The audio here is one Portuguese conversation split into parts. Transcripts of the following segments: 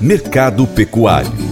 Mercado Pecuário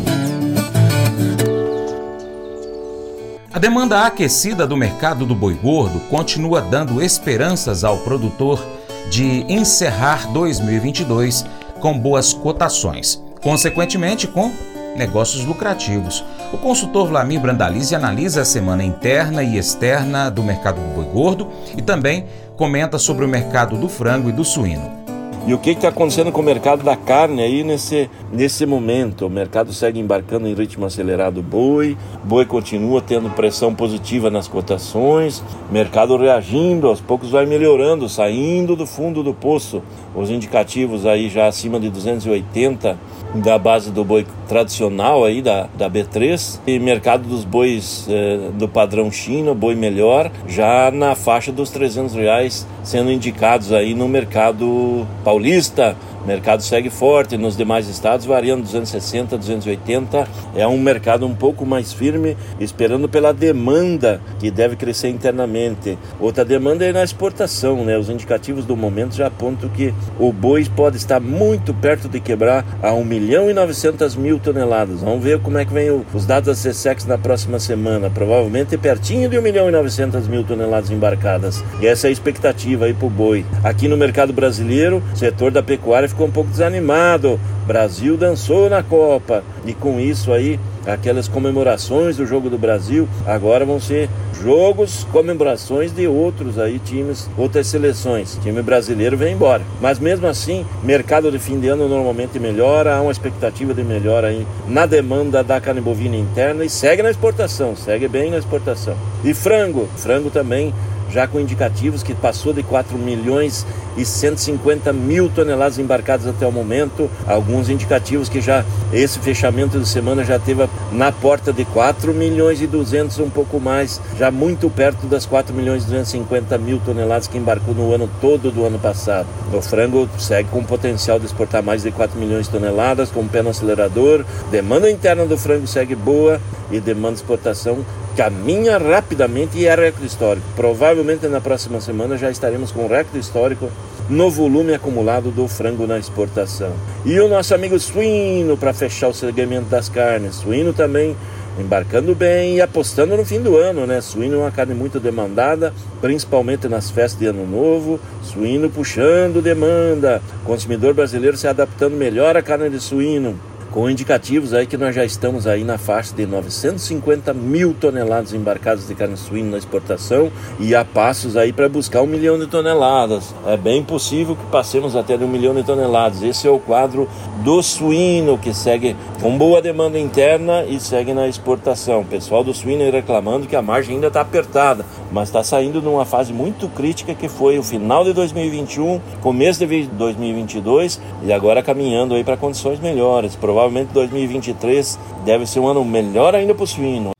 A demanda aquecida do mercado do boi gordo continua dando esperanças ao produtor de encerrar 2022 com boas cotações, consequentemente com negócios lucrativos. O consultor Vlamir Brandalize analisa a semana interna e externa do mercado do boi gordo e também comenta sobre o mercado do frango e do suíno. E o que está acontecendo com o mercado da carne aí nesse, nesse momento? O mercado segue embarcando em ritmo acelerado boi, boi continua tendo pressão positiva nas cotações, mercado reagindo, aos poucos vai melhorando, saindo do fundo do poço. Os indicativos aí já acima de 280 da base do boi tradicional aí da, da B3 e mercado dos bois eh, do padrão China, boi melhor, já na faixa dos 300 reais sendo indicados aí no mercado paulista, Paulista, mercado segue forte nos demais estados, variando 260, 280. É um mercado um pouco mais firme, esperando pela demanda que deve crescer internamente. Outra demanda é na exportação, né? Os indicativos do momento já apontam que o boi pode estar muito perto de quebrar a 1 milhão e 900 mil toneladas. Vamos ver como é que vem os dados da CSEX na próxima semana. Provavelmente pertinho de 1 milhão e 900 mil toneladas embarcadas. E essa é a expectativa aí para o boi. Aqui no mercado brasileiro, setor da pecuária ficou um pouco desanimado. Brasil dançou na Copa e com isso aí aquelas comemorações do jogo do Brasil agora vão ser jogos, comemorações de outros aí times, outras seleções. Time brasileiro vem embora. Mas mesmo assim, mercado de fim de ano normalmente melhora, há uma expectativa de melhora aí na demanda da carne bovina interna e segue na exportação, segue bem na exportação. E frango, frango também já com indicativos que passou de 4 milhões e 150 mil toneladas embarcadas até o momento. Alguns indicativos que já esse fechamento de semana já teve na porta de 4 milhões e 200, um pouco mais, já muito perto das 4 milhões e 250 mil toneladas que embarcou no ano todo do ano passado. O frango segue com potencial de exportar mais de 4 milhões de toneladas, com o pé no acelerador. Demanda interna do frango segue boa e demanda de exportação caminha rapidamente e é recorde histórico. Provavelmente na próxima semana já estaremos com um recorde histórico no volume acumulado do frango na exportação. E o nosso amigo suíno para fechar o segmento das carnes. Suíno também embarcando bem e apostando no fim do ano, né? Suíno é uma carne muito demandada, principalmente nas festas de ano novo. Suíno puxando demanda. O consumidor brasileiro se adaptando melhor à carne de suíno com indicativos aí que nós já estamos aí na faixa de 950 mil toneladas embarcadas de carne suína na exportação e a passos aí para buscar um milhão de toneladas. É bem possível que passemos até de um milhão de toneladas. Esse é o quadro do suíno que segue com boa demanda interna e segue na exportação. O pessoal do suíno reclamando que a margem ainda está apertada, mas está saindo de uma fase muito crítica que foi o final de 2021, começo de 2022 e agora caminhando aí para condições melhores. Provavelmente provavelmente 2023 deve ser um ano melhor ainda para o suíno.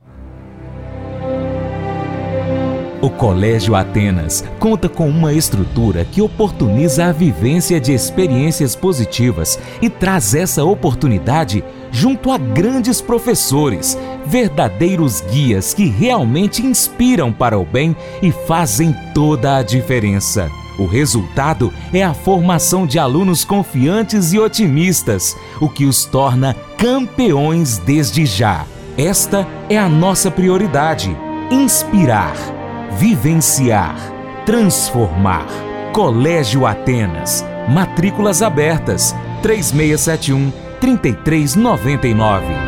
O Colégio Atenas conta com uma estrutura que oportuniza a vivência de experiências positivas e traz essa oportunidade junto a grandes professores, verdadeiros guias que realmente inspiram para o bem e fazem toda a diferença. O resultado é a formação de alunos confiantes e otimistas, o que os torna campeões desde já. Esta é a nossa prioridade: inspirar, vivenciar, transformar. Colégio Atenas. Matrículas abertas. 3671 3399.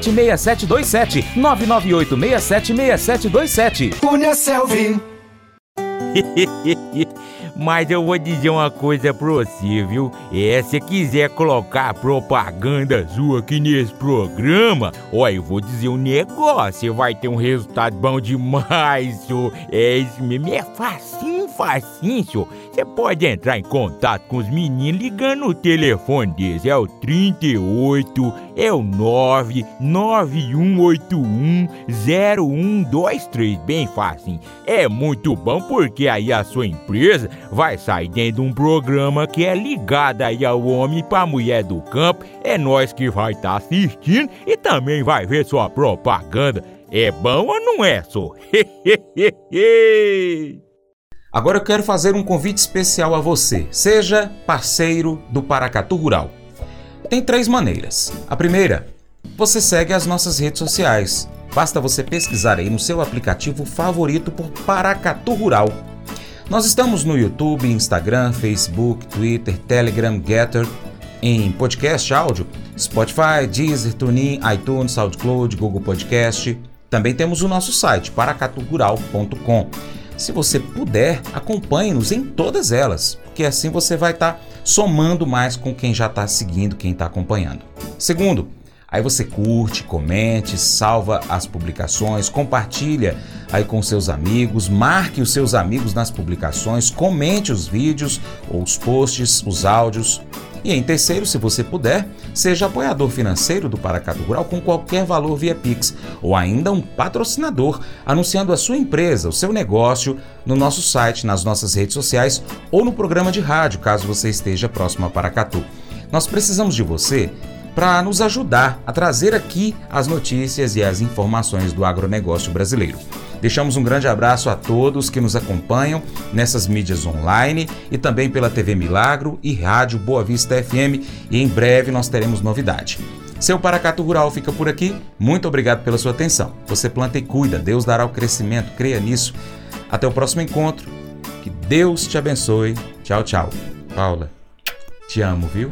998676727. 998676727. Cunha Selvi. Mas eu vou dizer uma coisa pra você, viu? É, se quiser colocar propaganda sua aqui nesse programa, ó, eu vou dizer um negócio, você vai ter um resultado bom demais, senhor. É isso mesmo, é facinho, facinho, senhor. Você pode entrar em contato com os meninos ligando no telefone deles. É o 38, é o 991810123. Bem fácil. É muito bom porque aí a sua empresa vai sair dentro de um programa que é ligado aí ao homem para mulher do campo. É nós que vai estar tá assistindo e também vai ver sua propaganda. É bom ou não é, só? Agora eu quero fazer um convite especial a você. Seja parceiro do Paracatu Rural. Tem três maneiras. A primeira, você segue as nossas redes sociais. Basta você pesquisar aí no seu aplicativo favorito por Paracatu Rural. Nós estamos no YouTube, Instagram, Facebook, Twitter, Telegram, Getter, em podcast áudio, Spotify, Deezer, TuneIn, iTunes, SoundCloud, Google Podcast. Também temos o nosso site, paracaturural.com. Se você puder, acompanhe-nos em todas elas, porque assim você vai estar tá somando mais com quem já está seguindo, quem está acompanhando. Segundo, aí você curte, comente, salva as publicações, compartilha aí com seus amigos, marque os seus amigos nas publicações, comente os vídeos os posts, os áudios. E em terceiro, se você puder, seja apoiador financeiro do Paracato Rural com qualquer valor via Pix ou ainda um patrocinador anunciando a sua empresa, o seu negócio no nosso site, nas nossas redes sociais ou no programa de rádio, caso você esteja próximo a Paracatu. Nós precisamos de você para nos ajudar a trazer aqui as notícias e as informações do agronegócio brasileiro. Deixamos um grande abraço a todos que nos acompanham nessas mídias online e também pela TV Milagro e Rádio Boa Vista FM e em breve nós teremos novidade. Seu Paracato Rural fica por aqui. Muito obrigado pela sua atenção. Você planta e cuida, Deus dará o crescimento, creia nisso. Até o próximo encontro. Que Deus te abençoe. Tchau, tchau. Paula, te amo, viu?